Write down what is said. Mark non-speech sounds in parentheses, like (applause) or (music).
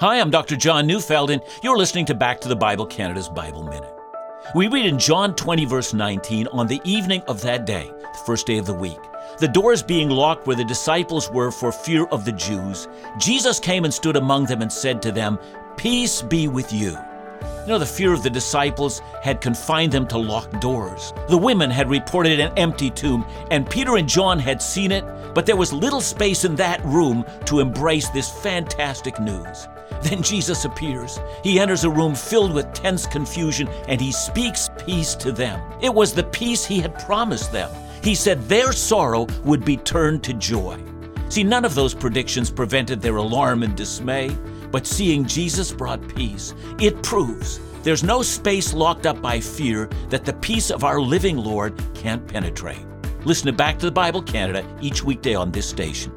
Hi, I'm Dr. John Neufeld, and you're listening to Back to the Bible Canada's Bible Minute. We read in John 20, verse 19, on the evening of that day, the first day of the week, the doors being locked where the disciples were for fear of the Jews, Jesus came and stood among them and said to them, Peace be with you. You know, the fear of the disciples had confined them to locked doors. The women had reported an empty tomb, and Peter and John had seen it, but there was little space in that room to embrace this fantastic news. (laughs) Then Jesus appears. He enters a room filled with tense confusion and he speaks peace to them. It was the peace he had promised them. He said their sorrow would be turned to joy. See, none of those predictions prevented their alarm and dismay, but seeing Jesus brought peace. It proves there's no space locked up by fear that the peace of our living Lord can't penetrate. Listen to Back to the Bible Canada each weekday on this station.